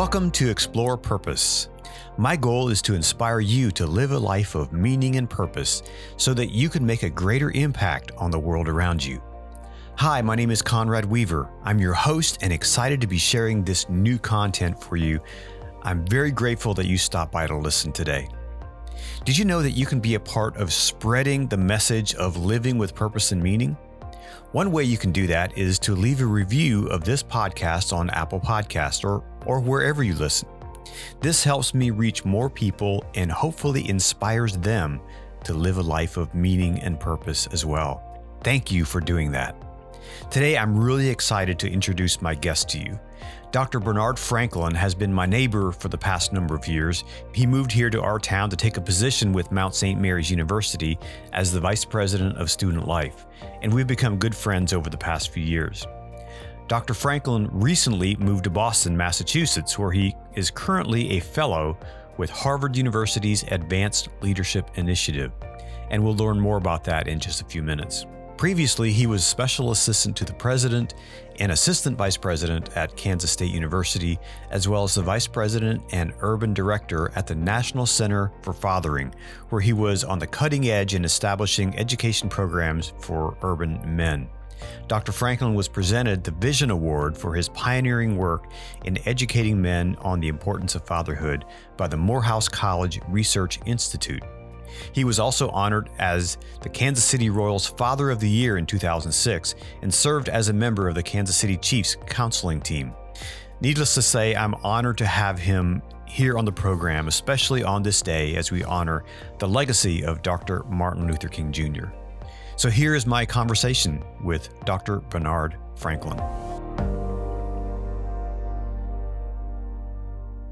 Welcome to Explore Purpose. My goal is to inspire you to live a life of meaning and purpose so that you can make a greater impact on the world around you. Hi, my name is Conrad Weaver. I'm your host and excited to be sharing this new content for you. I'm very grateful that you stopped by to listen today. Did you know that you can be a part of spreading the message of living with purpose and meaning? One way you can do that is to leave a review of this podcast on Apple Podcast or, or wherever you listen. This helps me reach more people and hopefully inspires them to live a life of meaning and purpose as well. Thank you for doing that. Today, I'm really excited to introduce my guest to you. Dr. Bernard Franklin has been my neighbor for the past number of years. He moved here to our town to take a position with Mount St. Mary's University as the Vice President of Student Life, and we've become good friends over the past few years. Dr. Franklin recently moved to Boston, Massachusetts, where he is currently a fellow with Harvard University's Advanced Leadership Initiative, and we'll learn more about that in just a few minutes. Previously, he was special assistant to the president and assistant vice president at Kansas State University, as well as the vice president and urban director at the National Center for Fathering, where he was on the cutting edge in establishing education programs for urban men. Dr. Franklin was presented the Vision Award for his pioneering work in educating men on the importance of fatherhood by the Morehouse College Research Institute. He was also honored as the Kansas City Royals Father of the Year in 2006 and served as a member of the Kansas City Chiefs counseling team. Needless to say, I'm honored to have him here on the program, especially on this day as we honor the legacy of Dr. Martin Luther King Jr. So here is my conversation with Dr. Bernard Franklin.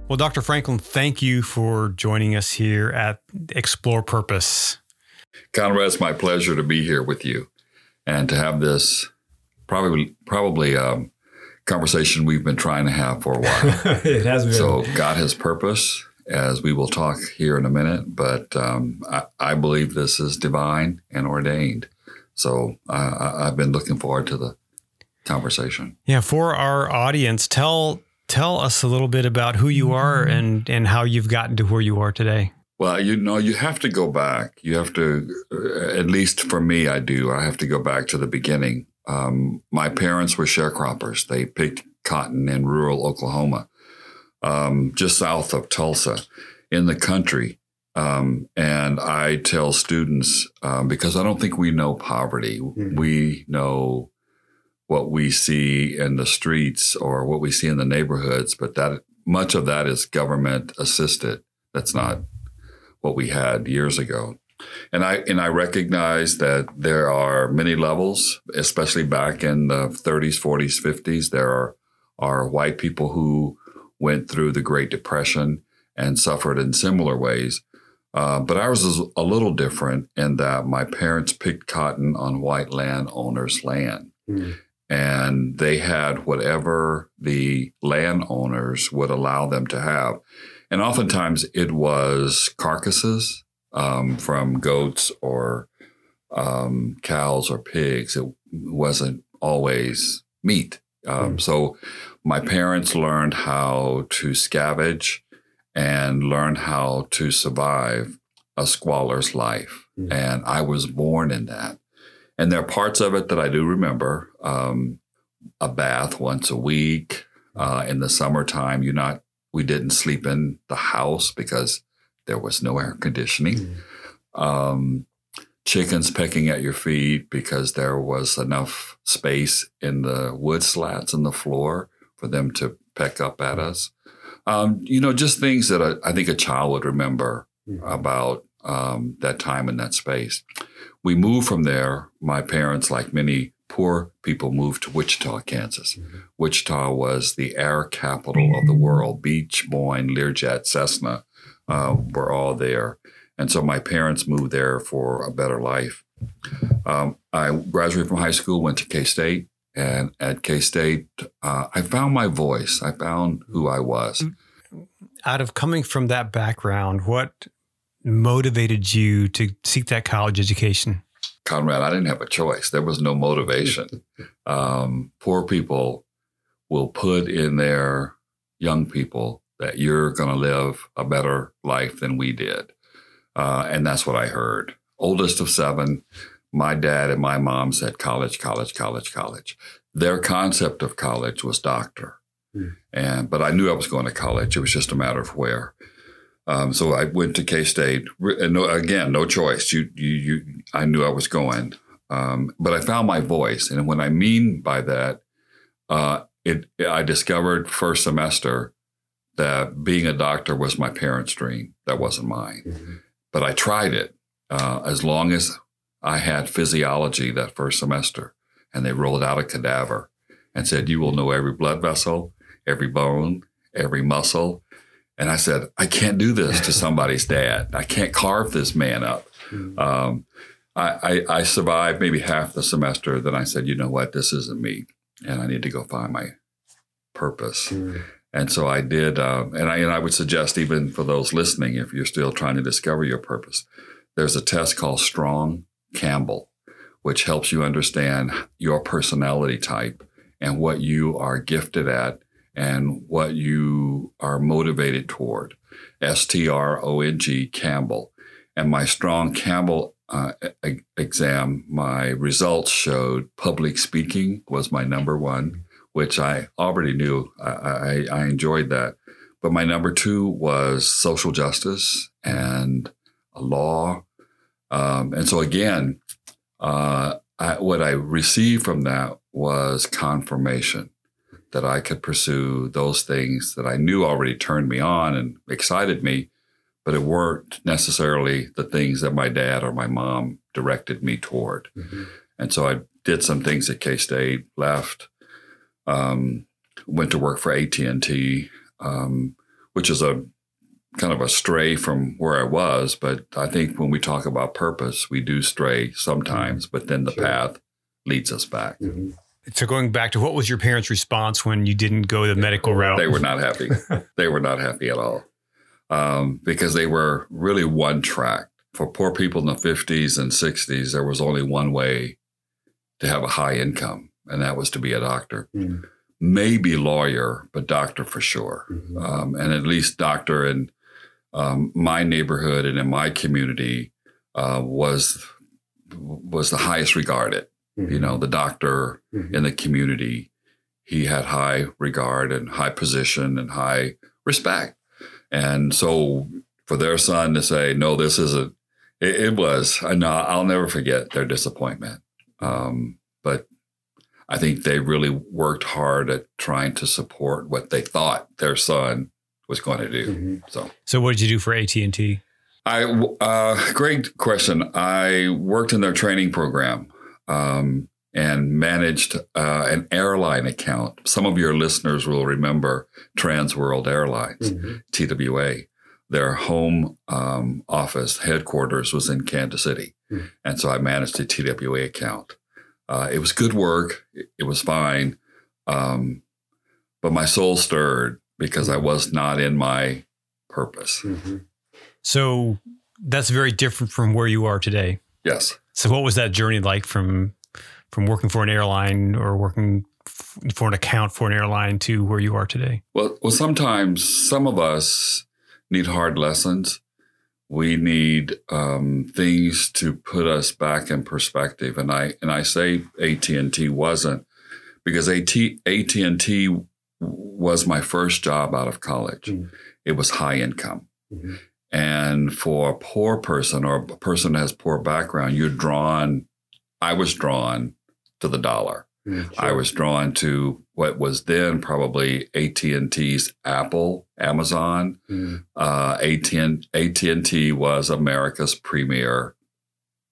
Well, Dr. Franklin, thank you for joining us here at Explore Purpose. Conrad, it's my pleasure to be here with you and to have this probably probably um, conversation we've been trying to have for a while. it has been. So God has purpose, as we will talk here in a minute. But um, I, I, believe this is divine and ordained. So I, I've been looking forward to the conversation. Yeah, for our audience, tell tell us a little bit about who you are and and how you've gotten to where you are today. Well, you know, you have to go back. You have to, uh, at least for me, I do. I have to go back to the beginning. Um, my parents were sharecroppers. They picked cotton in rural Oklahoma, um, just south of Tulsa, in the country. Um, and I tell students um, because I don't think we know poverty. Mm-hmm. We know what we see in the streets or what we see in the neighborhoods, but that much of that is government assisted. That's not what we had years ago. And I and I recognize that there are many levels, especially back in the 30s, 40s, 50s. There are are white people who went through the Great Depression and suffered in similar ways. Uh, but ours is a little different in that my parents picked cotton on white landowners' land. Mm and they had whatever the landowners would allow them to have. And oftentimes it was carcasses um, from goats or um, cows or pigs. It wasn't always meat. Um, mm. So my parents learned how to scavenge and learn how to survive a squalor's life. Mm. And I was born in that. And there are parts of it that I do remember. Um, a bath once a week. Uh, in the summertime, you not we didn't sleep in the house because there was no air conditioning. Mm. Um, chickens pecking at your feet because there was enough space in the wood slats in the floor for them to peck up at us. Um, you know, just things that I, I, think a child would remember mm. about um, that time in that space we moved from there. My parents, like many poor people, moved to Wichita, Kansas. Mm-hmm. Wichita was the air capital of the world. Beech, Boeing, Learjet, Cessna uh, were all there. And so my parents moved there for a better life. Um, I graduated from high school, went to K State, and at K State, uh, I found my voice. I found who I was. Out of coming from that background, what motivated you to seek that college education? Conrad, I didn't have a choice. There was no motivation. Um, poor people will put in their young people that you're going to live a better life than we did. Uh, and that's what I heard. Oldest of seven, my dad and my mom said college, college, college, college. Their concept of college was doctor. Mm. And but I knew I was going to college. It was just a matter of where. Um, so I went to K State, and no, again, no choice. You, you, you. I knew I was going, um, but I found my voice, and what I mean by that, uh, it, I discovered first semester that being a doctor was my parents' dream. That wasn't mine, mm-hmm. but I tried it uh, as long as I had physiology that first semester, and they rolled out a cadaver and said, "You will know every blood vessel, every bone, every muscle." And I said, I can't do this to somebody's dad. I can't carve this man up. Mm-hmm. Um, I, I, I, survived maybe half the semester. Then I said, you know what? This isn't me. And I need to go find my purpose. Mm-hmm. And so I did. Uh, and, I, and I would suggest, even for those listening, if you're still trying to discover your purpose, there's a test called Strong Campbell, which helps you understand your personality type and what you are gifted at and what you are motivated toward. S T R O N G Campbell. And my strong Campbell uh, exam, my results showed public speaking was my number one, which I already knew. I, I, I enjoyed that. But my number two was social justice and law. Um, and so, again, uh, I, what I received from that was confirmation that I could pursue those things that I knew already turned me on and excited me, but it weren't necessarily the things that my dad or my mom directed me toward. Mm-hmm. And so I did some things at K State, left, um, went to work for AT and T, um, which is a kind of a stray from where I was. But I think when we talk about purpose, we do stray sometimes, but then the sure. path leads us back. Mm-hmm. So going back to what was your parents' response when you didn't go the medical route? They were not happy. they were not happy at all um, because they were really one track. For poor people in the 50s and 60s, there was only one way to have a high income, and that was to be a doctor. Mm. Maybe lawyer, but doctor for sure. Mm-hmm. Um, and at least doctor in um, my neighborhood and in my community uh, was was the highest regarded. Mm-hmm. You know, the doctor mm-hmm. in the community, he had high regard and high position and high respect. And so for their son to say, no, this isn't, it, it was, I know I'll never forget their disappointment. Um, but I think they really worked hard at trying to support what they thought their son was going to do. Mm-hmm. So, so what did you do for AT and T? I uh, great question. I worked in their training program um, and managed uh, an airline account. Some of your listeners will remember Trans World Airlines, mm-hmm. TWA. Their home um, office headquarters was in Kansas City. Mm-hmm. And so I managed a TWA account. Uh, it was good work, it, was fine. Um, but my soul stirred because I was not in my purpose. Mm-hmm. So that's very different from where you are today. Yes. So what was that journey like from from working for an airline or working for an account for an airline to where you are today? Well, well, sometimes some of us need hard lessons. We need um, things to put us back in perspective, and I and I say AT and T wasn't because AT AT and T was my first job out of college. Mm-hmm. It was high income. Mm-hmm. And for a poor person or a person that has poor background, you're drawn. I was drawn to the dollar. Mm, sure. I was drawn to what was then probably AT and T's Apple, Amazon. Mm. Uh, AT and T was America's premier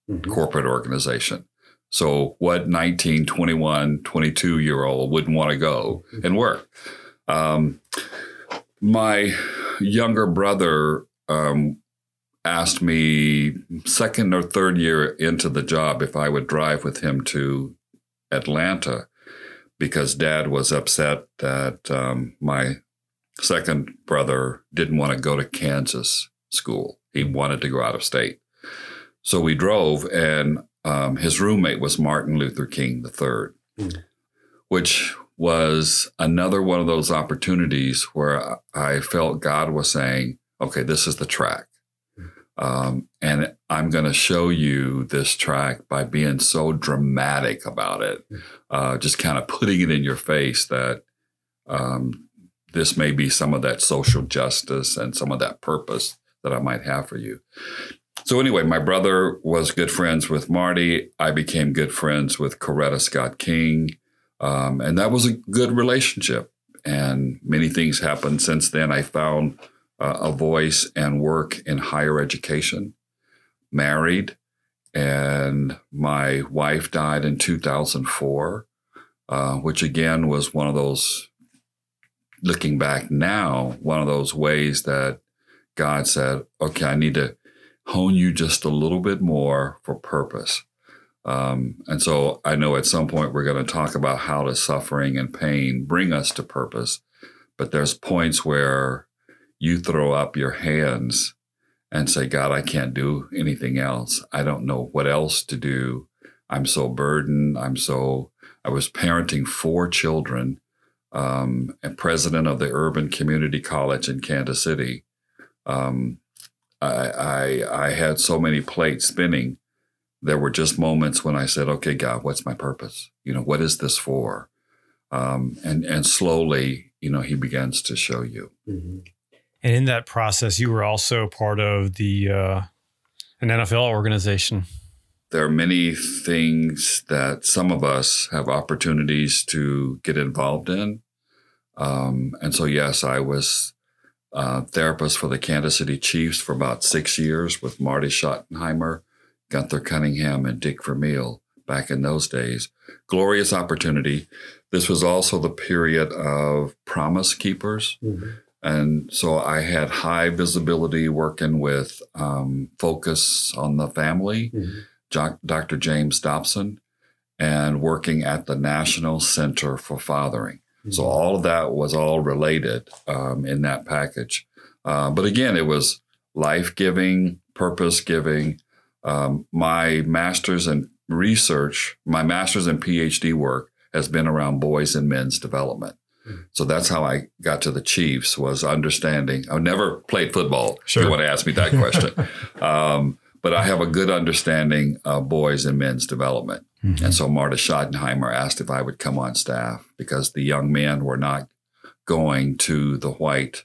mm-hmm. corporate organization. So, what 19, 21, 22 year old wouldn't want to go mm-hmm. and work? Um, my younger brother um, asked me second or third year into the job if I would drive with him to Atlanta because dad was upset that um, my second brother didn't want to go to Kansas school. He wanted to go out of state. So we drove, and um, his roommate was Martin Luther King III, mm. which was another one of those opportunities where I felt God was saying, okay, this is the track. Um, and I'm going to show you this track by being so dramatic about it, uh, just kind of putting it in your face that um, this may be some of that social justice and some of that purpose that I might have for you. So, anyway, my brother was good friends with Marty. I became good friends with Coretta Scott King. Um, and that was a good relationship. And many things happened since then. I found uh, a voice and work in higher education, married, and my wife died in 2004, uh, which again was one of those, looking back now, one of those ways that God said, okay, I need to hone you just a little bit more for purpose. Um, and so I know at some point we're going to talk about how does suffering and pain bring us to purpose. But there's points where you throw up your hands and say, God, I can't do anything else. I don't know what else to do. I'm so burdened. I'm so, I was parenting four children um, and president of the Urban Community College in Kansas City. Um, I, I, I had so many plates spinning there were just moments when I said, "Okay, God, what's my purpose? You know, what is this for?" Um, and and slowly, you know, He begins to show you. Mm-hmm. And in that process, you were also part of the uh, an NFL organization. There are many things that some of us have opportunities to get involved in, um, and so yes, I was a therapist for the Kansas City Chiefs for about six years with Marty Schottenheimer Gunther Cunningham and Dick Vermeil back in those days. Glorious opportunity. This was also the period of Promise Keepers. Mm-hmm. And so I had high visibility working with um, Focus on the Family, mm-hmm. jo- Dr. James Dobson, and working at the National Center for Fathering. Mm-hmm. So all of that was all related um, in that package. Uh, but again, it was life giving, purpose giving, um, my master's in research, my master's and PhD work has been around boys and men's development. So that's how I got to the Chiefs was understanding. I've never played football. Sure. If you want to ask me that question, um, but I have a good understanding of boys and men's development. Mm-hmm. And so Marty Schottenheimer asked if I would come on staff because the young men were not going to the white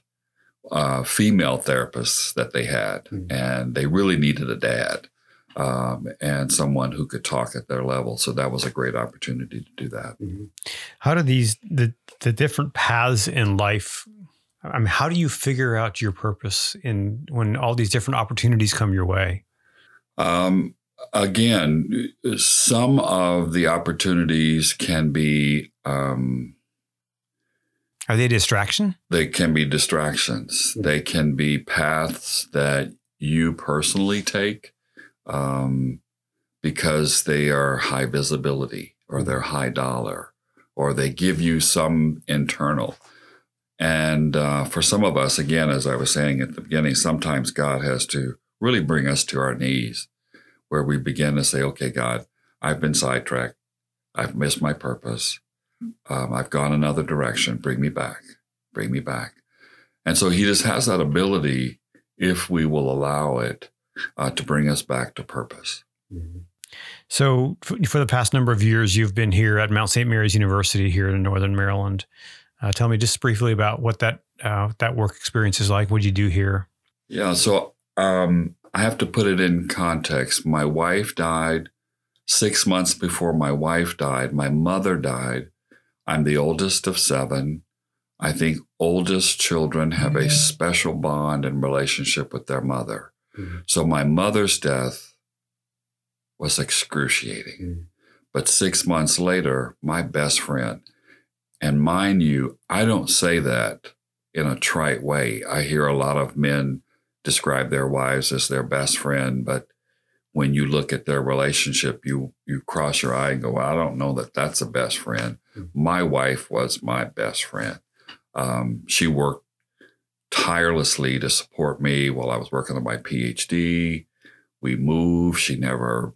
uh, female therapists that they had, mm-hmm. and they really needed a dad um, and someone who could talk at their level. So that was a great opportunity to do that. Mm-hmm. How do these the the different paths in life? I mean, how do you figure out your purpose in when all these different opportunities come your way? Um, again, some of the opportunities can be. Um, Are they distraction? They can be distractions. They can be paths that you personally take um, because they are high visibility or they're high dollar or they give you some internal. And uh, for some of us, again, as I was saying at the beginning, sometimes God has to really bring us to our knees where we begin to say, okay, God, I've been sidetracked. I've missed my purpose. Um, I've gone another direction. Bring me back. Bring me back. And so he just has that ability, if we will allow it, uh, to bring us back to purpose. Mm-hmm. So, for the past number of years, you've been here at Mount St. Mary's University here in Northern Maryland. Uh, tell me just briefly about what that uh, that work experience is like. What did you do here? Yeah, so um, I have to put it in context. My wife died six months before my wife died. My mother died. I'm the oldest of seven. I think oldest children have a special bond and relationship with their mother. Mm-hmm. So my mother's death was excruciating. Mm-hmm. But six months later, my best friend, and mind you, I don't say that in a trite way. I hear a lot of men describe their wives as their best friend, but when you look at their relationship, you you cross your eye and go, well, I don't know that that's a best friend. Mm-hmm. My wife was my best friend. Um, she worked tirelessly to support me while I was working on my PhD. We moved. She never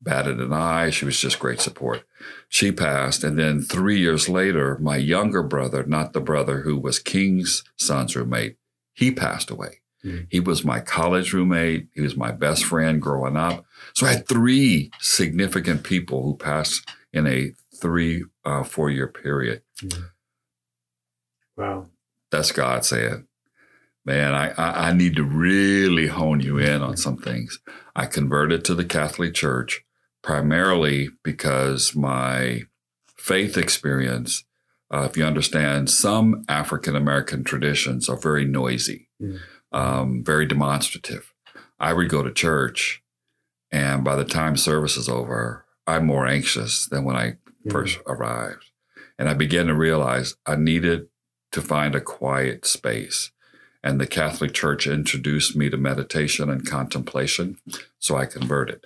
batted an eye. She was just great support. She passed. And then three years later, my younger brother, not the brother who was King's son's roommate, he passed away. Mm-hmm. He was my college roommate. He was my best friend growing up. So I had three significant people who passed in a three, uh, four year period. Mm-hmm. Wow. That's God saying, man, I, I, I need to really hone you in on some things. I converted to the Catholic Church primarily because my faith experience, uh, if you understand, some African American traditions are very noisy, mm. um, very demonstrative. I would go to church, and by the time service is over, I'm more anxious than when I mm. first arrived. And I began to realize I needed to find a quiet space. And the Catholic Church introduced me to meditation and contemplation. So I converted.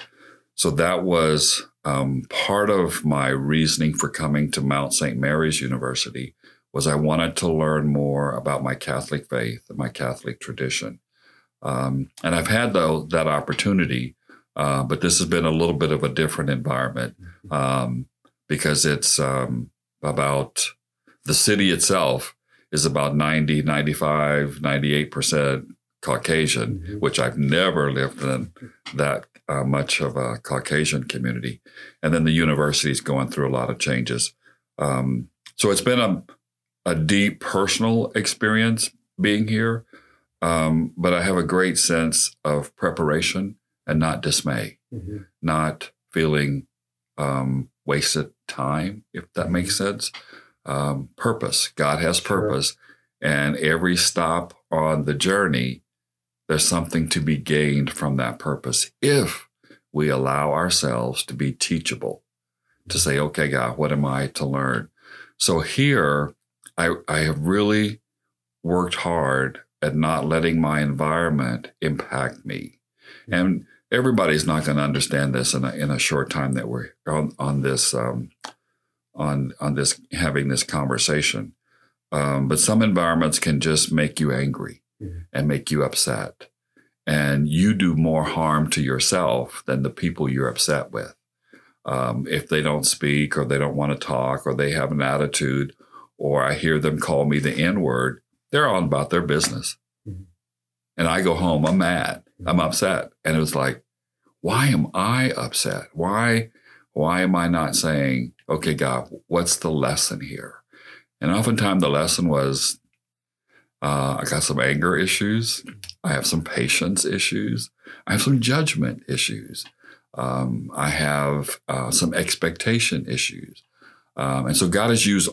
So that was um, part of my reasoning for coming to Mount St. Mary's University was I wanted to learn more about my Catholic faith and my Catholic tradition. Um, and I've had the, that opportunity, uh, but this has been a little bit of a different environment um, because it's um, about the city itself is about 90, 95, 98% Caucasian, mm-hmm. which I've never lived in that uh, much of a Caucasian community. And then the university is going through a lot of changes. Um, so it's been a, a deep personal experience being here, um, but I have a great sense of preparation and not dismay, mm-hmm. not feeling um, wasted time, if that makes mm-hmm. sense. Um, purpose. God has purpose. Sure. And every stop on the journey there's something to be gained from that purpose if we allow ourselves to be teachable, to say, okay, God, what am I to learn? So here, I, I have really worked hard at not letting my environment impact me. And everybody's not going to understand this in a, in a short time that we're on, on this um, on on this having this conversation. Um, but some environments can just make you angry mm-hmm. and make you upset. And you do more harm to yourself than the people you're upset with. Um, if they don't speak or they don't want to talk or they have an attitude or I hear them call me the N word, they're on about their business. Mm-hmm. And I go home, I'm mad, mm-hmm. I'm upset. And it was like, why am I upset? Why, why am I not saying, okay, God, what's the lesson here? And oftentimes the lesson was uh, I got some anger issues. I have some patience issues. I have some judgment issues. Um, I have uh, some expectation issues. Um, and so God has used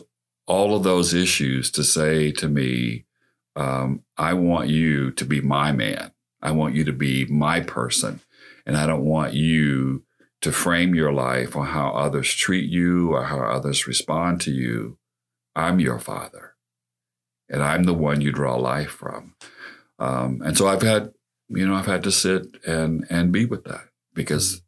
all of those issues to say to me, um, I want you to be my man. I want you to be my person. And I don't want you to frame your life on how others treat you or how others respond to you. I'm your father and I'm the one you draw life from. Um, and so I've had, you know, I've had to sit and and be with that because,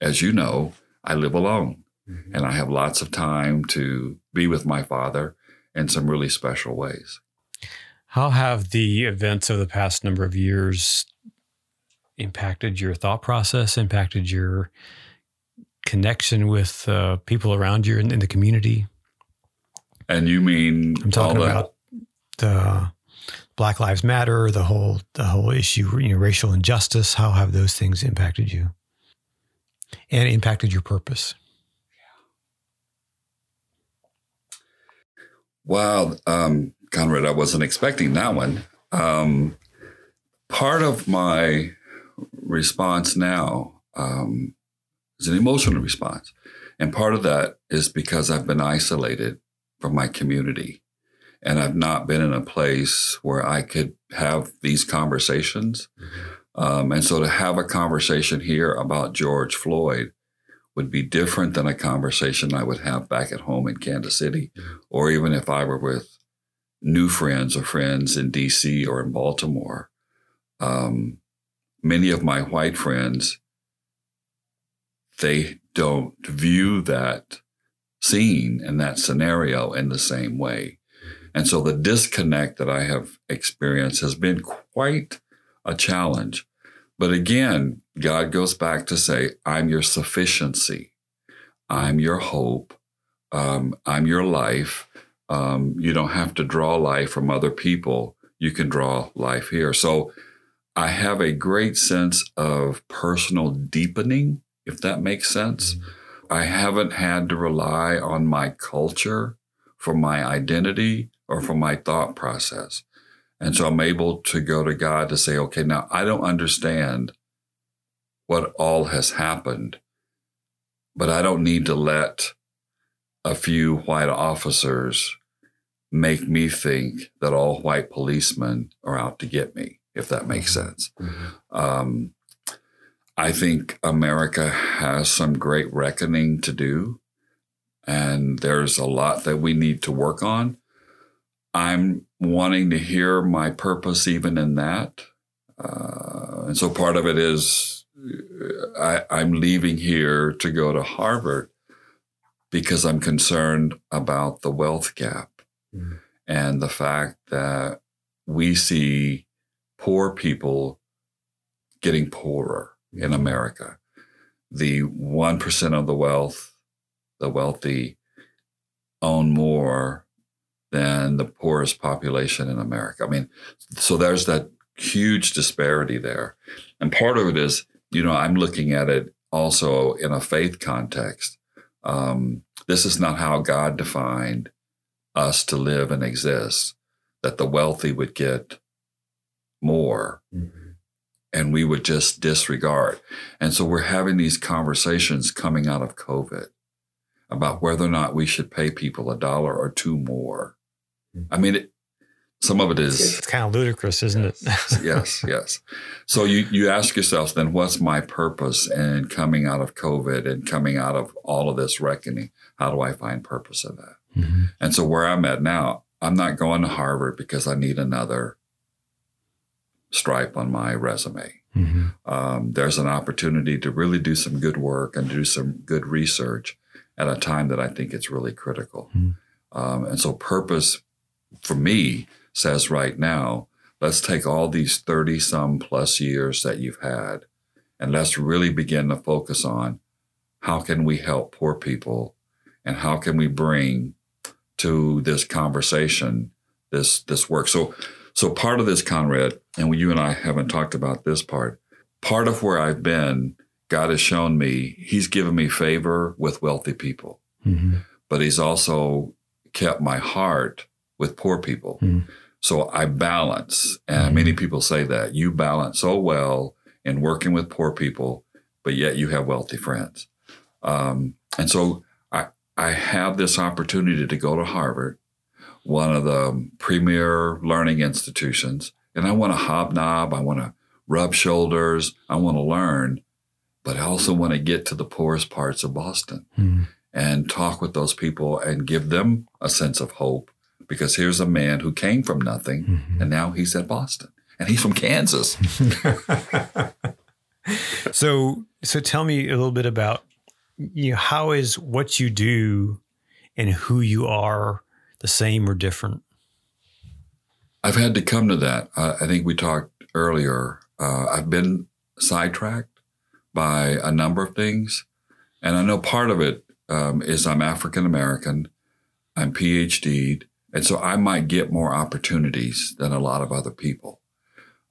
as you know, I live alone, mm-hmm. and I have lots of time to be with my father in some really special ways. How have the events of the past number of years impacted your thought process? Impacted your connection with uh, people around you in, in the community? And you mean I'm talking about the Black Lives Matter, the whole the whole issue, you know, racial injustice. How have those things impacted you, and impacted your purpose? Wow, um, Conrad, I wasn't expecting that one. Um, part of my response now um, is an emotional response, and part of that is because I've been isolated from my community and I've not been in a place where I could have these conversations. Mm-hmm. Um, and so to have a conversation here about George Floyd would be different than a conversation I would have back at home in Kansas City, mm-hmm. or even if I were with new friends or friends in DC or in Baltimore. Um, many of my white friends, they don't view that scene and that scenario in the same way. And so the disconnect that I have experienced has been quite a challenge. But again, God goes back to say, I'm your sufficiency. I'm your hope. Um, I'm your life. Um, you don't have to draw life from other people. You can draw life here. So I have a great sense of personal deepening, if that makes sense. Mm-hmm. I haven't had to rely on my culture for my identity or for my thought process. And so I'm able to go to God to say, okay, now I don't understand what all has happened, but I don't need to let a few white officers make me think that all white policemen are out to get me, if that makes mm-hmm. sense. Mm-hmm. Um, I think America has some great reckoning to do, and there's a lot that we need to work on. I'm wanting to hear my purpose even in that. Uh, and so part of it is I, I'm leaving here to go to Harvard because I'm concerned about the wealth gap mm-hmm. and the fact that we see poor people getting poorer in. America. The 1% of the wealth, the wealthy, own more than the poorest population in America. I mean, so there's that huge disparity there. And part of it is, you know, I'm looking at it also in a faith context. Um, this is not how God defined us to live and exist, that the wealthy would get more. Mm-hmm and we would just disregard. And so we're having these conversations coming out of COVID about whether or not we should pay people a dollar or two more. I mean, it, some of it is it's kind of ludicrous, isn't yes, it? yes, yes. So you you ask yourself then, what's my purpose in coming out of COVID and coming out of all of this reckoning? How do I find purpose in that? Mm-hmm. And so where I'm at now, I'm not going to Harvard because I need another stripe on my resume. Mm-hmm. Um, there's an opportunity to really do some good work and do some good research at a time that I think it's really critical. Mm-hmm. Um, and so, purpose for me says right now, let's take all these 30 some plus years that you've had and let's really begin to focus on how can we help poor people and how can we bring to this conversation this this work. So so part of this, Conrad, and you and I haven't talked about this part, part of where I've been, God has shown me, He's given me favor with wealthy people, mm-hmm. but He's also kept my heart with poor people. Mm-hmm. So I balance. And mm-hmm. many people say that you balance so well in working with poor people, but yet you have wealthy friends. Um, and so I, I have this opportunity to go to Harvard one of the premier learning institutions. And I want to hobnob, I want to rub shoulders, I want to learn, but I also want to get to the poorest parts of Boston mm. and talk with those people and give them a sense of hope. Because here's a man who came from nothing mm-hmm. and now he's at Boston and he's from Kansas. so, so tell me a little bit about you know, how is what you do and who you are the same or different? I've had to come to that. Uh, I think we talked earlier. Uh, I've been sidetracked by a number of things. And I know part of it um, is I'm African American, I'm PhD'd, and so I might get more opportunities than a lot of other people.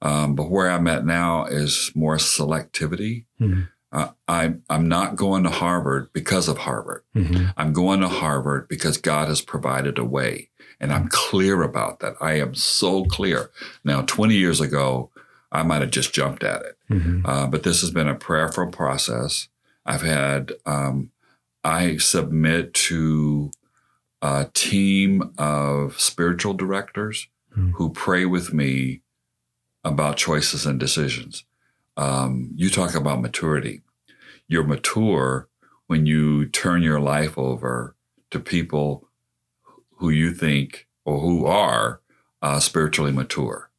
Um, but where I'm at now is more selectivity. Mm-hmm. Uh, I'm I'm not going to Harvard because of Harvard. Mm-hmm. I'm going to Harvard because God has provided a way, and I'm clear about that. I am so clear. Now, 20 years ago, I might have just jumped at it, mm-hmm. uh, but this has been a prayerful process. I've had um, I submit to a team of spiritual directors mm-hmm. who pray with me about choices and decisions. Um, you talk about maturity you're mature when you turn your life over to people who you think or who are uh, spiritually mature.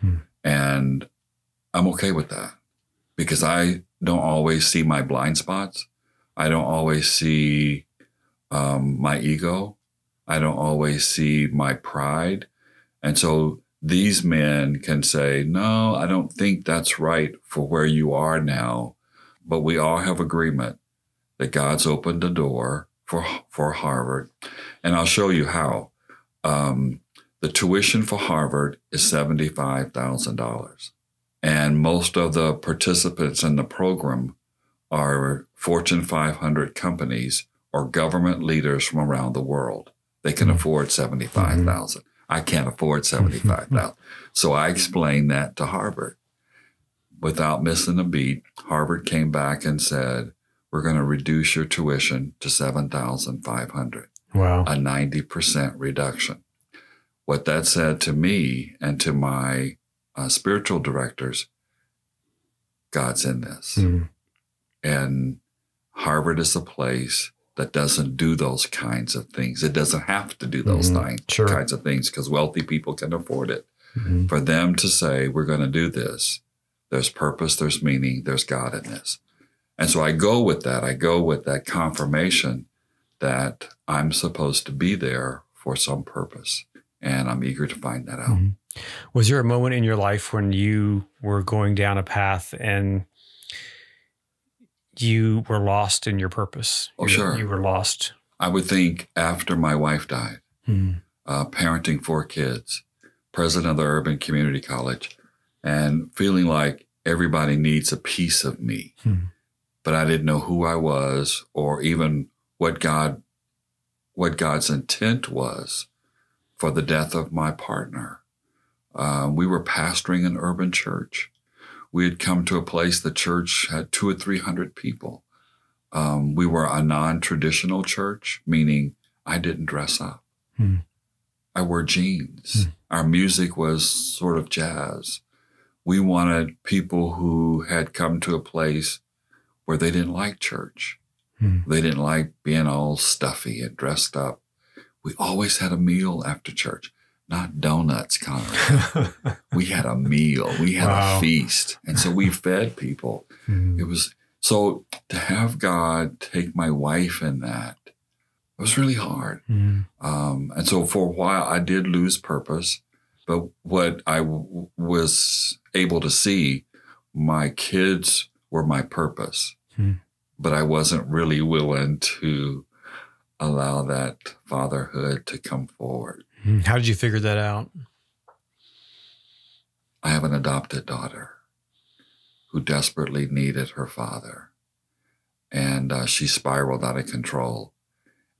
Hmm. And I'm okay with that because I don't always see my blind spots. I don't always see um, my ego. I don't always see my pride. And so these men can say, no, I don't think that's right for where you are now. But we all have agreement that God's opened the door for, for Harvard. And I'll show you how. Um, the tuition for Harvard is $75,000. And most of the participants in the program are Fortune 500 companies or government leaders from around the world. They can mm-hmm. afford 75,000. I can't afford 75,000. so I explained that to Harvard. Without missing a beat, Harvard came back and said, "We're going to reduce your tuition to 7,500." Wow. A 90% reduction. What that said to me and to my uh, spiritual directors, God's in this. Mm. And Harvard is a place that doesn't do those kinds of things. It doesn't have to do those mm-hmm. sure. kinds of things because wealthy people can afford it. Mm-hmm. For them to say, we're going to do this, there's purpose, there's meaning, there's God in this. And so I go with that. I go with that confirmation that I'm supposed to be there for some purpose. And I'm eager to find that out. Mm-hmm. Was there a moment in your life when you were going down a path and you were lost in your purpose. Oh, you, sure. You were lost. I would think after my wife died, hmm. uh, parenting four kids, president of the Urban Community College, and feeling like everybody needs a piece of me. Hmm. But I didn't know who I was or even what God what God's intent was for the death of my partner. Uh, we were pastoring an urban church we had come to a place the church had two or three hundred people. Um, we were a non-traditional church, meaning I didn't dress up. Hmm. I wore jeans. Hmm. Our music was sort of jazz. We wanted people who had come to a place where they didn't like church. Hmm. They didn't like being all stuffy and dressed up. We always had a meal after church not donuts, Conrad. we had a meal, we had wow. a feast. And so we fed people. Mm. It was so to have God take my wife in that, it was really hard. Mm. Um, and so for a while, I did lose purpose. But what I w- was able to see, my kids were my purpose. Mm. But I wasn't really willing to allow that fatherhood to come forward. Hmm. How did you figure that out? I have an adopted daughter who desperately needed her father. And uh, she spiraled out of control.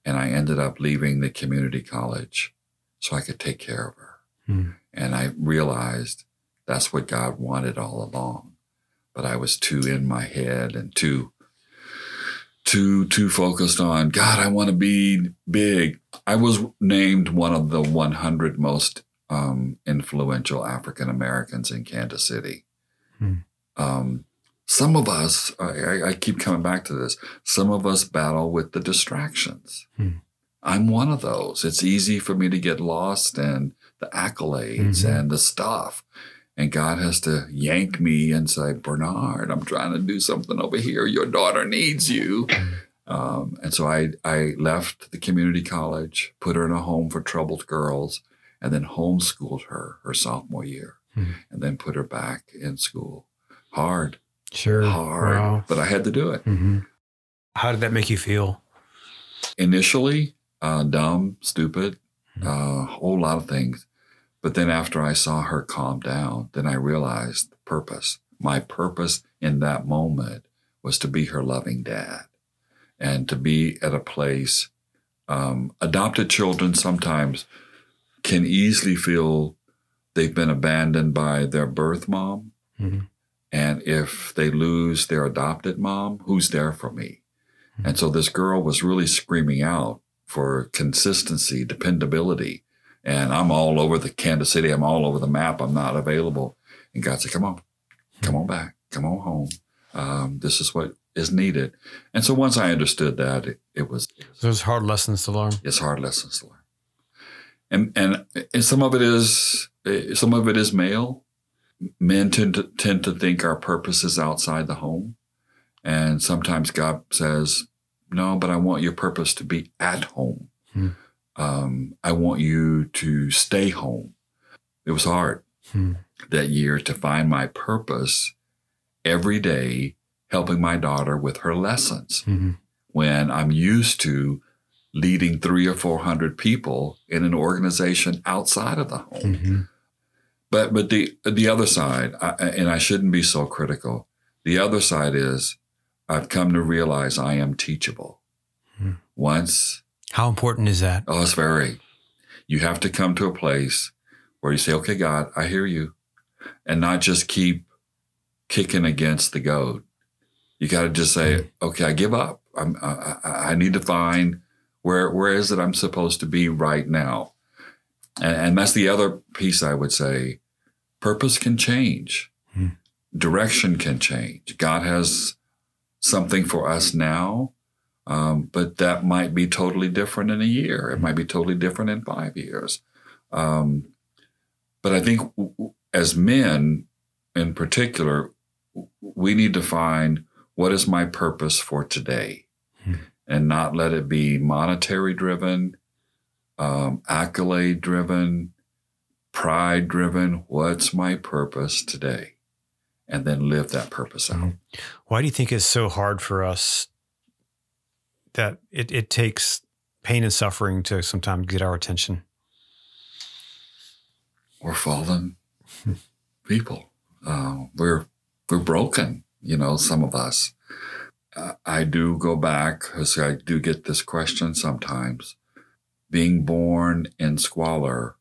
And I ended up leaving the community college so I could take care of her. Hmm. And I realized that's what God wanted all along. But I was too in my head and too too too focused on God. I want to be big. I was named one of the 100 most um, influential African Americans in Kansas City. Hmm. Um, some of us, I, I, keep coming back to this. Some of us battle with the distractions. Hmm. I'm one of those. It's easy for me to get lost in the accolades mm-hmm. and the stuff. And God has to yank me and say, Bernard, I'm trying to do something over here. Your daughter needs you. Um, and so I, I left the community college, put her in a home for troubled girls, and then homeschooled her her sophomore year, mm-hmm. and then put her back in school. Hard. Sure. Hard. Wow. But I had to do it. Mm-hmm. How did that make you feel? Initially, uh, dumb, stupid, a mm-hmm. uh, whole lot of things. But then after I saw her calm down, then I realized the purpose. My purpose in that moment was to be her loving dad and to be at a place. Um, adopted children sometimes can easily feel they've been abandoned by their birth mom. Mm-hmm. And if they lose their adopted mom, who's there for me? Mm-hmm. And so this girl was really screaming out for consistency, dependability. And I'm all over the Kansas City. I'm all over the map. I'm not available. And God said, come on, come on back, come on home. Um, this is what is needed. And so once I understood that, it, it was. There's hard lessons to learn. It's hard lessons to learn. And, and, and some of it is, some of it is male. Men tend to, tend to think our purpose is outside the home. And sometimes God says, no, but I want your purpose to be at home. Hmm um, I want you to stay home. It was hard Hmm. that year to find my purpose every day helping my daughter with her lessons Mhm. when I'm used to leading three or 400 people in an organization outside of the home. Mhm. But but the the other side, I, and I shouldn't be so critical. The other side is I've come to realize I am teachable. Hmm. Once, How important is that? oh, it's very. You have to come to a place where you say, "Okay, God, I hear you," and not just keep kicking against the goat. You got to just say, "Okay, I give up. I'm, I, I I need to find where where is it I'm supposed to be right now." And, and that's the other piece I would say. Purpose can change. Hmm. Direction can change. God has something for us now, um, but that might be totally different in a year. It might be totally different in five years. Um, but I think w- as men, in particular, w- we need to find what is my purpose for today, Hmm. and not let it be monetary driven, um, accolade driven, pride driven. What's my purpose today? And then live that purpose out. Why do you think it's so hard for us that it, it takes pain and suffering to sometimes get our attention? we're fallen people. Uh, we're we're broken. You know, some of us. Uh, I do go back because I do get this question sometimes. Being born in squalor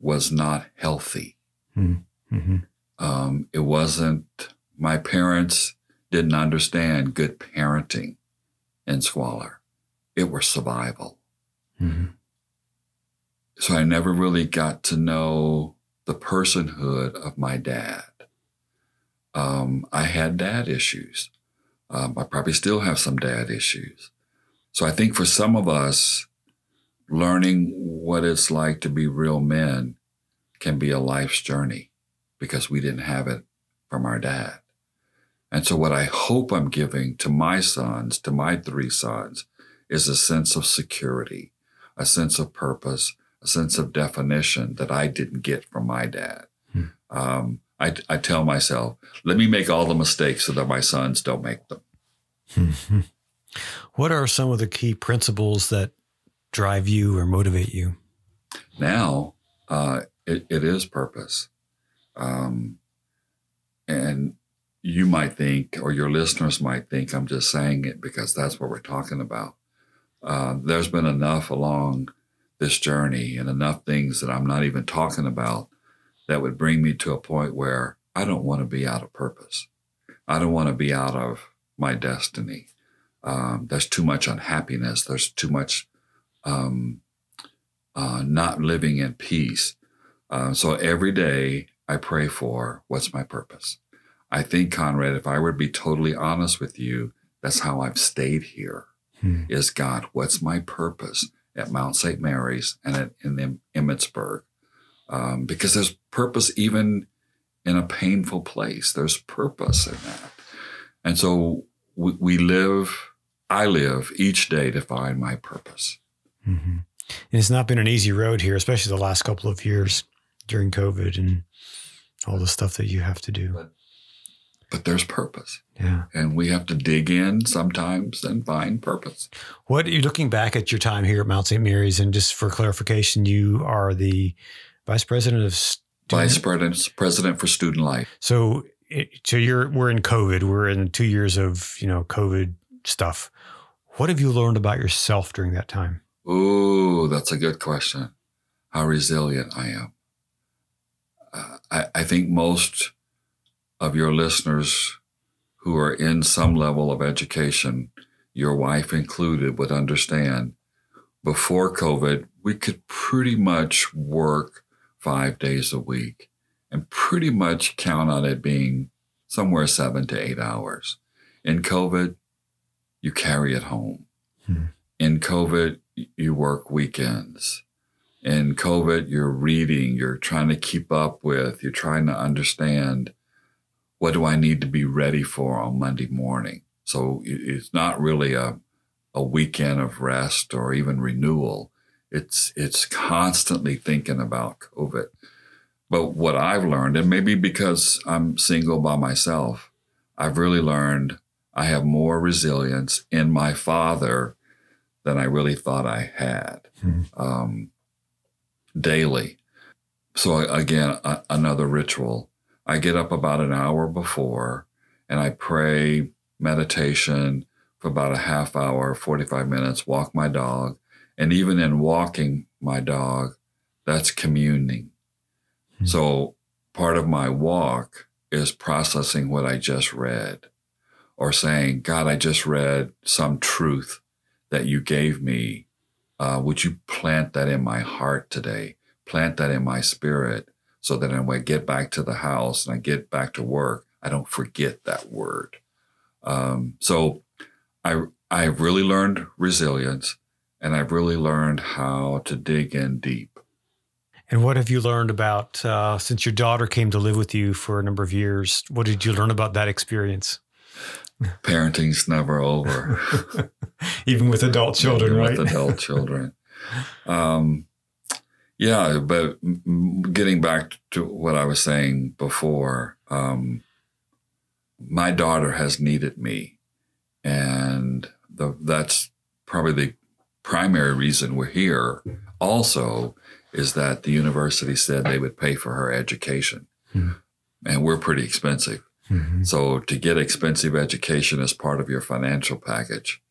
was not healthy. Mm-hmm. Um, it wasn't. My parents didn't understand good parenting in squalor. It was survival. Mm-hmm. so I never really got to know the personhood of my dad. Um, I had dad issues. Um, I probably still have some dad issues. So I think for some of us, learning what it's like to be real men can be a life's journey because we didn't have it from our dad. And so, what I hope I'm giving to my sons, to my three sons, is a sense of security, a sense of purpose, a sense of definition that I didn't get from my dad. Hmm. Um, I, I tell myself, let me make all the mistakes so that my sons don't make them. What are some of the key principles that drive you or motivate you? Now, uh, it, it is purpose. Um, and you might think, or your listeners might think, I'm just saying it because that's what we're talking about. Uh, there's been enough along this journey and enough things that I'm not even talking about that would bring me to a point where I don't want to be out of purpose. I don't want to be out of my destiny. Um, there's too much unhappiness. There's too much um, uh, not living in peace. Uh, so every day I pray for what's my purpose. I think, Conrad, if I were to be totally honest with you, that's how I've stayed here. Hmm. Is God, what's my purpose at Mount St. Mary's and at, in Em- Emmitsburg? Um, because there's purpose even in a painful place. There's purpose in that. And so we, we live, I live each day to find my purpose. Mm-hmm. And it's not been an easy road here, especially the last couple of years during COVID and all the stuff that you have to do. But there's purpose. Yeah. And we have to dig in sometimes and find purpose. What are you looking back at your time here at Mount St. Mary's? And just for clarification, you are the vice president of student- Vice President, President for Student Life. So, so you're we're in COVID. We're in two years of you know COVID stuff. What have you learned about yourself during that time? Ooh, that's a good question. How resilient I am. Uh, I, I think most of your listeners who are in some level of education, your wife included, would understand before COVID, we could pretty much work five days a week and pretty much count on it being somewhere seven to eight hours. In COVID, you carry it home. Hmm. In COVID, you work weekends. In COVID, you're reading, you're trying to keep up with, you're trying to understand what do I need to be ready for on Monday morning. So it's not really a, a weekend of rest or even renewal. It's it's constantly thinking about COVID. But what I've learned, and maybe because I'm single by myself, I've really learned I have more resilience in my father than I really thought I had Hmm. um, daily. So, again, a, another ritual. I get up about an hour before and I pray meditation for about a half hour, 45 minutes, walk my dog. And even in walking my dog, that's communing. Hmm. So, part of my walk is processing what I just read or saying, God, I just read some truth that you gave me. Uh, would you plant that in my heart today? Plant that in my spirit so that when I get back to the house and I get back to work, I don't forget that word. Um, so I, I've really learned resilience and I've really learned how to dig in deep. And what have you learned about uh, since your daughter came to live with you for a number of years? What did you learn about that experience? Parenting's never over. Even with adult children, Even right? With adult children. Um, yeah, but getting back to what I was saying before, um, my daughter has needed me, and the, that's probably the primary reason we're here. Also, is that the university said they would pay for her education, Hmm. and we're pretty expensive. Mhm. So to get expensive education as part of your financial package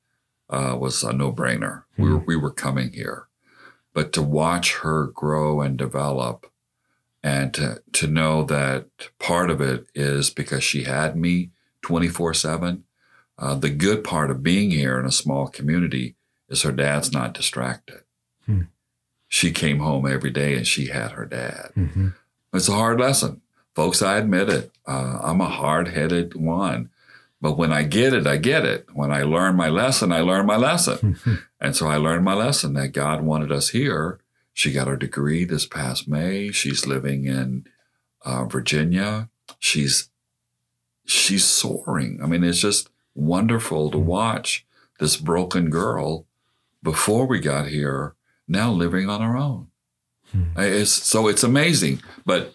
uh, was a no-brainer. We were we were coming here, but to watch her grow and develop, and to to know that part of it is because she had me twenty four seven. Uh, The good part of being here in a small community is her dad's not distracted. Hmm. She came home every day and she had her dad. Mhm. It's a hard lesson. Folks, I admit it. Uh, I'm a hard headed one. But when I get it, I get it. When I learn my lesson, I learn my lesson. And so I learned my lesson that God wanted us here. She got her degree this past May. She's living in uh, Virginia. She's she's soaring. I mean, it's just wonderful to watch this broken girl before we got here now living on her own. Hmm. It's so it's amazing, but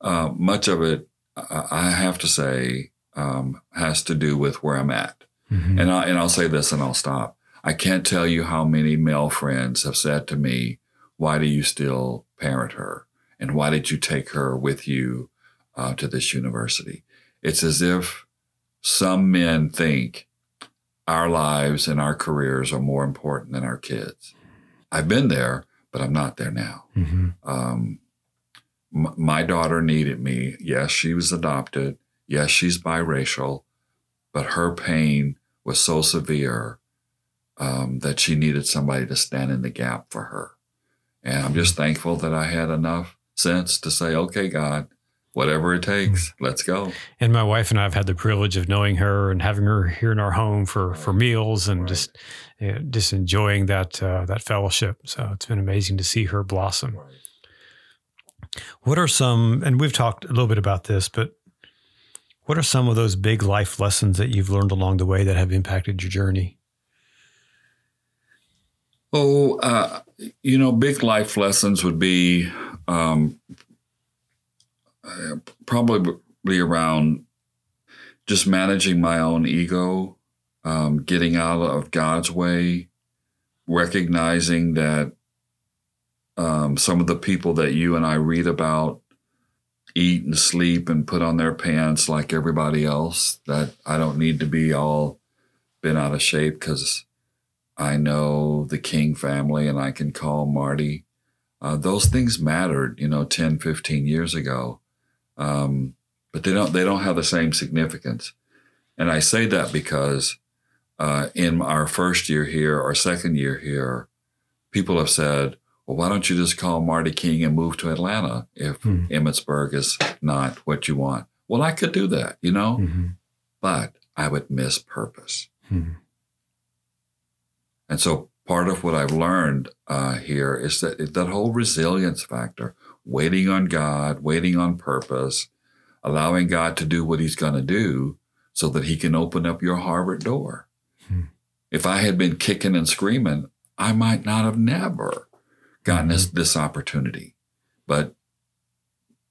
uh, much of it, I I have to say, um, has to do with where I'm at. Mhm. And I and I'll say this, and I'll stop. I can't tell you how many male friends have said to me, "Why do you still parent her? And why did you take her with you uh, to this university?" It's as if some men think our lives and our careers are more important than our kids. I've been there, but I'm not there now. Mhm. Um, m- my daughter needed me. Yes, she was adopted. Yes, she's biracial, but her pain was so severe um, that she needed somebody to stand in the gap for her. And I'm just thankful that I had enough sense to say, okay, God, whatever it takes, let's go. And my wife and I have had the privilege of knowing her and having her here in our home for for meals and Right. just uh, just enjoying that uh, that fellowship. So it's been amazing to see her blossom. What are some? And we've talked a little bit about this, but what are some of those big life lessons that you've learned along the way that have impacted your journey? Oh, uh, you know, big life lessons would be um, uh, probably around just managing my own ego, um, getting out of God's way, recognizing that um, some of the people that you and I read about eat and sleep and put on their pants like everybody else, that I don't need to be all been out of shape because I know the King family and I can call Marty. Uh, those things mattered, you know, 10, 15 years ago. Um, but they don't they don't have the same significance. And I say that because uh, in our first year here our second year here, people have said, well, why don't you just call Marty King and move to Atlanta if Hmm. Emmitsburg is not what you want? Well, I could do that, you know, Mhm. but I would miss purpose. Mhm. And so part of what I've learned uh, here is that that whole resilience factor, waiting on God, waiting on purpose, allowing God to do what he's going to do so that he can open up your Harvard door. Hmm. If I had been kicking and screaming, I might not have never gotten this, this opportunity. But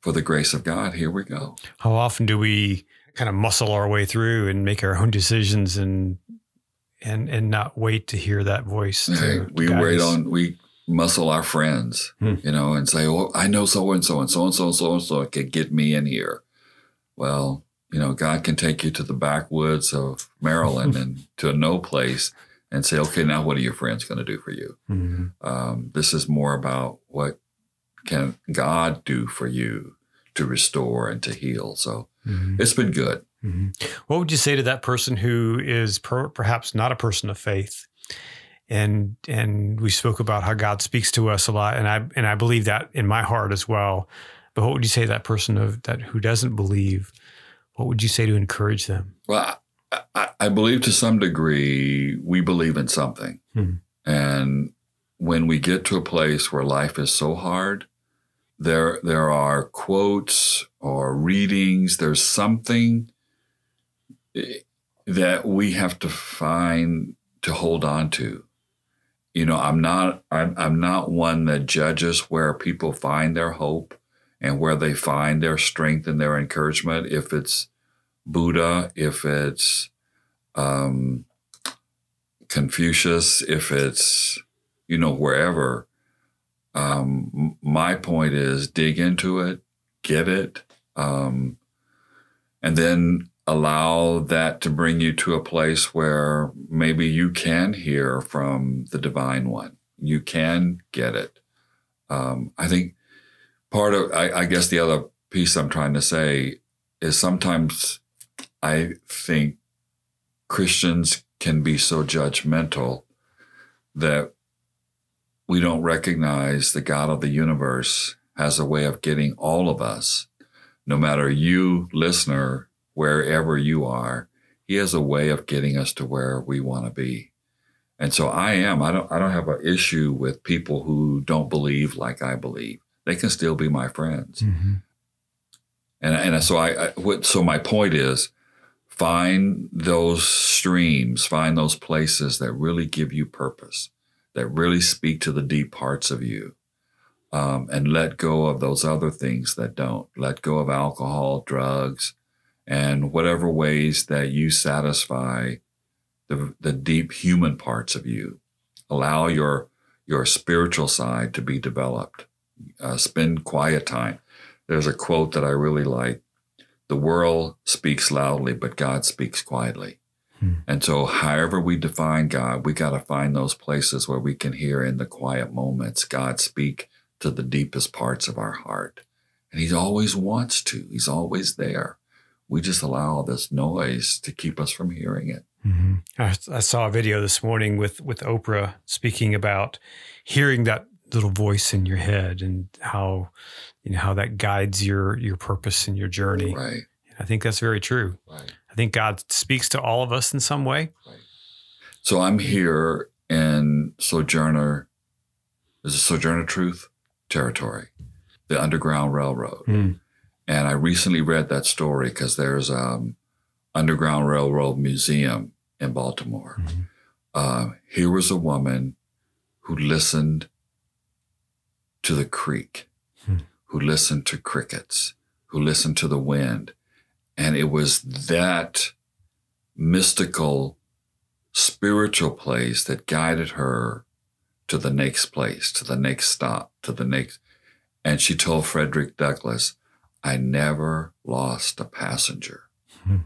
for the grace of God, here we go. How often do we kind of muscle our way through and make our own decisions and and and not wait to hear that voice? To, Hey, we wait us? on we muscle our friends, Hmm. you know, and say, "Oh, I know so and so and so and so and so and so could get me in here." Well, you know, God can take you to the backwoods of Maryland and to a no place and say, "Okay, now what are your friends going to do for you?" Mhm. Um, this is more about what can God do for you to restore and to heal. So Mhm. it's been good. Mhm. What would you say to that person who is per, perhaps not a person of faith? And and we spoke about how God speaks to us a lot, and I and I believe that in my heart as well. But what would you say to that person of that who doesn't believe? What would you say to encourage them? Well, I, I, believe to some degree we believe in something. Hmm. And when we get to a place where life is so hard, there there are quotes or readings, there's something eh, that we have to find to hold on to. You know, I'm not I'm I'm not one that judges where people find their hope and where they find their strength and their encouragement. If it's Buddha, if it's um, Confucius, if it's, you know, wherever. Um, my point is dig into it, get it, um, and then allow that to bring you to a place where maybe you can hear from the divine one. You can get it. Um, I think part of, I, I guess the other piece I'm trying to say is sometimes I think Christians can be so judgmental that we don't recognize the God of the universe has a way of getting all of us, no matter you, listener, wherever you are, he has a way of getting us to where we want to be. And so I am, I don't I don't have an issue with people who don't believe like I believe. They can still be my friends. Mhm. And and so I, I what so my point is find those streams, find those places that really give you purpose, that really speak to the deep parts of you. Um, and let go of those other things that don't. Let go of alcohol, drugs, and whatever ways that you satisfy the, the deep human parts of you. Allow your your spiritual side to be developed. Uh, spend quiet time. There's a quote that I really like. The world speaks loudly, but God speaks quietly. Hmm. And so, however we define God, we got to find those places where we can hear in the quiet moments God speak to the deepest parts of our heart. And He always wants to, He's always there. We just allow all this noise to keep us from hearing it. Mhm. I, I saw a video this morning with with Oprah speaking about hearing that little voice in your head and how you know how that guides your your purpose and your journey. Right, I think that's very true. right. I think God speaks to all of us in some way. So I'm here in Sojourner, is it Sojourner Truth territory, the Underground Railroad. Mm. And I recently read that story because there's um Underground Railroad Museum in Baltimore. Mhm. Uh, here was a woman who listened to the creek, Hmm. Who listened to crickets, who listened to the wind. And it was that mystical, spiritual place that guided her to the next place, to the next stop, to the next. And she told Frederick Douglass, I never lost a passenger. Hmm.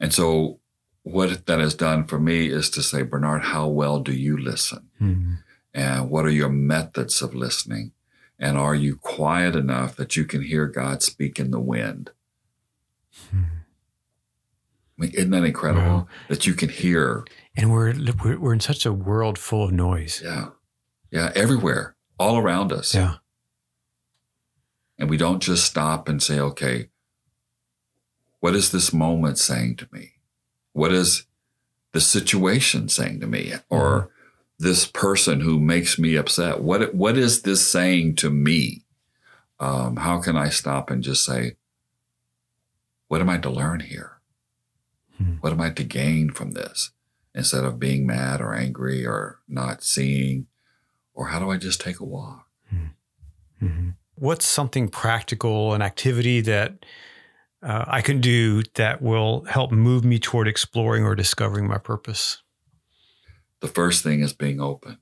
And so, what that has done for me is to say, Bernard, how well do you listen? Mhm. And what are your methods of listening? And are you quiet enough that you can hear God speak in the wind? Mhm. I mean, isn't that incredible Wow. that you can hear? And we're, we're we're in such a world full of noise. Yeah. Yeah. Everywhere, all around us. Yeah. And we don't just stop and say, okay, what is this moment saying to me? What is the situation saying to me? Or this person who makes me upset? What, what is this saying to me? Um, how can I stop and just say, what am I to learn here? Hmm. What am I to gain from this? Instead of being mad or angry or not seeing, or how do I just take a walk? hmm what's something practical, an activity that uh, I can do that will help move me toward exploring or discovering my purpose? The first thing is being open.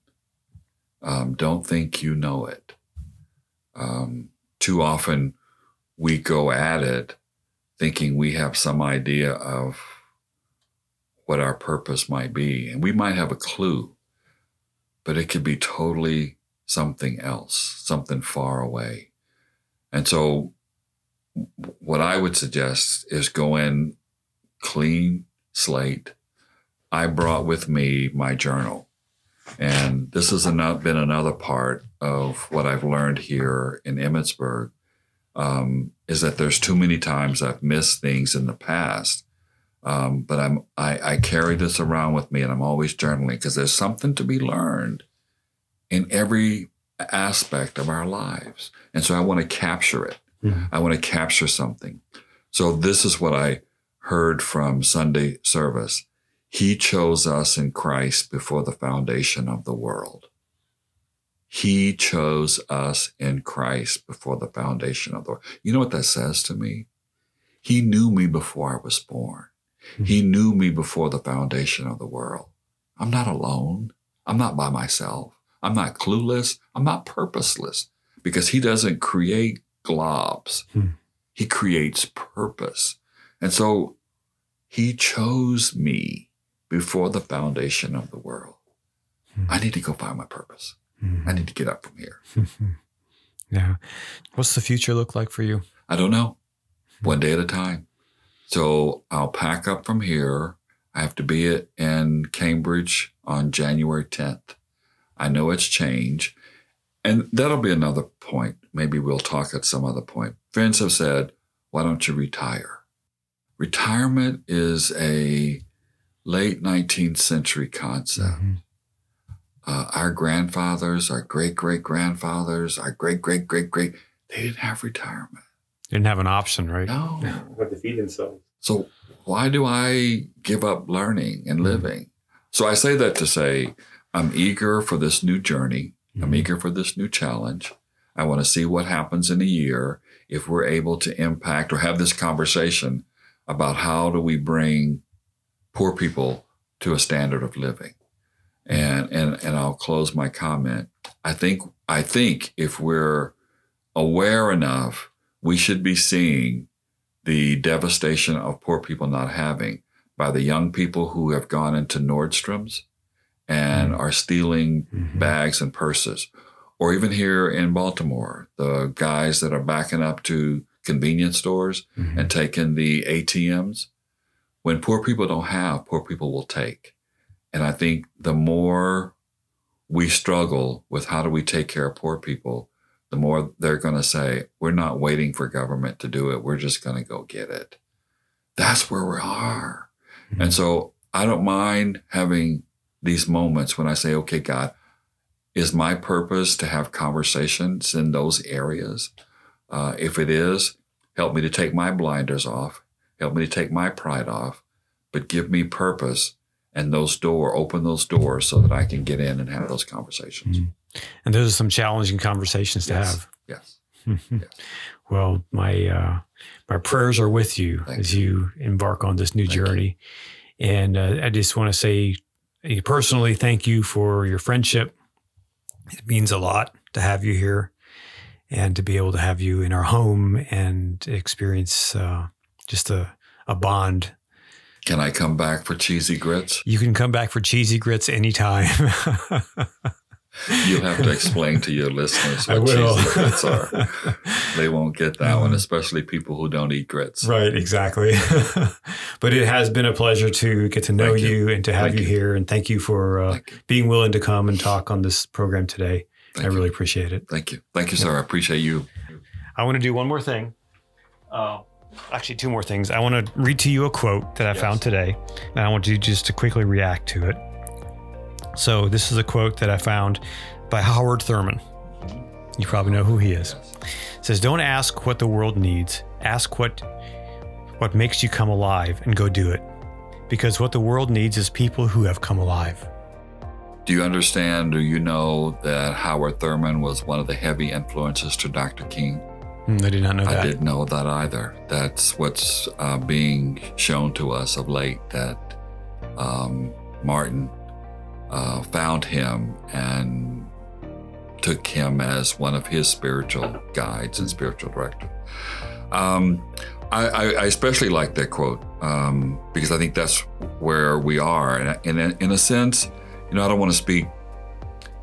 Um, don't think you know it. Um, too often we go at it thinking we have some idea of what our purpose might be. And we might have a clue, but it could be totally something else, something far away. And so, what I would suggest is go in clean slate. I brought with me my journal. And this has been another part of what I've learned here in Emmitsburg um, is that there's too many times I've missed things in the past. Um, but I'm I, I carry this around with me, and I'm always journaling because there's something to be learned in every aspect of our lives, and so I want to capture it. Mm-hmm. I want to capture something. So this is what I heard from Sunday service. He chose us in Christ before the foundation of the world. He chose us in Christ before the foundation of the world. You know what that says to me? He knew me before I was born. Mm-hmm. He knew me before the foundation of the world. I'm not alone. I'm not by myself. I'm not clueless. I'm not purposeless because he doesn't create globs. Hmm. He creates purpose. And so he chose me before the foundation of the world. Hmm. I need to go find my purpose. Mm-hmm. I need to get up from here. yeah. What's the future look like for you? I don't know. One day at a time. So I'll pack up from here. I have to be in Cambridge on January 10th. I know it's change. And that'll be another point. Maybe we'll talk at some other point. Friends have said, why don't you retire? Retirement is a late 19th century concept. Mm-hmm uh, our grandfathers, our great great grandfathers, our great great great great, they didn't have retirement. They Didn't have an option, right? No. Had to feed themselves. So why do I give up learning and mm-hmm. living? Mm-hmm. So I say that to say I'm eager for this new journey. Mm-hmm. I'm eager for this new challenge. I want to see what happens in a year if we're able to impact or have this conversation about how do we bring poor people to a standard of living and and and I'll close my comment. I think I think if we're aware enough, we should be seeing the devastation of poor people not having by the young people who have gone into Nordstrom's and mm-hmm. are stealing mm-hmm. bags and purses. Or even here in Baltimore, the guys that are backing up to convenience stores mm-hmm. and taking the ATMs. When poor people don't have, poor people will take. And I think the more we struggle with how do we take care of poor people, the more they're going to say, we're not waiting for government to do it. We're just going to go get it. That's where we are. Mm-hmm. And so I don't mind having these moments when I say, okay, God, is my purpose to have conversations in those areas? Uh, if it is, help me to take my blinders off, help me to take my pride off, but give me purpose and those door open those doors so that I can get in and have those conversations. Mm-hmm. And those are some challenging conversations to yes. have. Yes. yes. Well, my uh, my prayers are with you Thank as you. you. embark on this new thank journey, you. and uh, I just want to say personally, thank you for your friendship. It means a lot to have you here, and to be able to have you in our home and experience uh, just a a bond can I come back for cheesy grits? You can come back for cheesy grits anytime. You'll have to explain to your listeners what cheesy grits are. They won't get that one, especially people who don't eat grits. Right, exactly. but it has been a pleasure to get to know you. you. and to have you, you, here. And thank you for uh, thank you. being willing to come and talk on this program today. Thank I really appreciate it. Thank you. Thank you, sir. I appreciate you. I want to do one more thing. Uh, Actually, two more things. I want to read to you a quote that I yes. found today, and I want you just to quickly react to it. So, this is a quote that I found by Howard Thurman. You probably know who he is. It says, "Don't ask what the world needs. Ask what what makes you come alive, and go do it. Because what the world needs is people who have come alive." Do you understand? Do you know that Howard Thurman was one of the heavy influences to Dr. King? Mm, I did not know that. I didn't know that either. That's what's uh, being shown to us of late that um, Martin uh, found him and took him as one of his spiritual guides and spiritual director. Um, I, I, especially like that quote um, because I think that's where we are. And in, in a sense, you know, I don't want to speak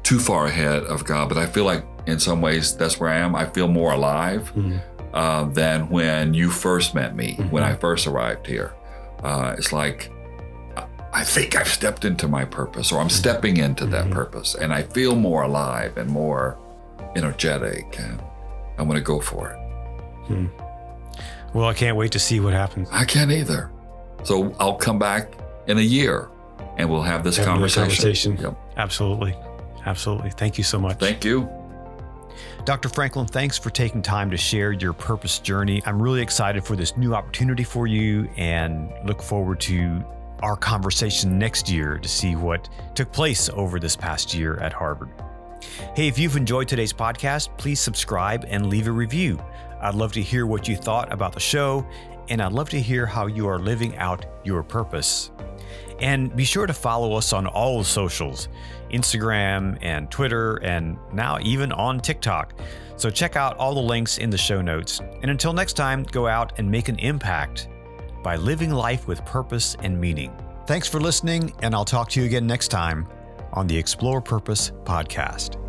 too far ahead of God, but I feel like in some ways that's where I am. I feel more alive mm-hmm. uh, than when you first met me, mm-hmm. when I first arrived here. Uh, it's like I think I've stepped into my purpose, or I'm stepping into that mm-hmm. purpose, and I feel more alive and more energetic, and I'm going to go for it. Hmm. Well, I can't wait to see what happens. I can't either. So I'll come back in a year, and we'll have this conversation. conversation. Yep. Absolutely, absolutely. Thank you so much. Thank you. Dr. Franklin, thanks for taking time to share your purpose journey. I'm really excited for this new opportunity for you and look forward to our conversation next year to see what took place over this past year at Harvard. Hey, if you've enjoyed today's podcast, please subscribe and leave a review. I'd love to hear what you thought about the show, and I'd love to hear how you are living out your purpose. And be sure to follow us on all the socials Instagram and Twitter, and now even on TikTok. So check out all the links in the show notes. And until next time, go out and make an impact by living life with purpose and meaning. Thanks for listening, and I'll talk to you again next time on the Explore Purpose podcast.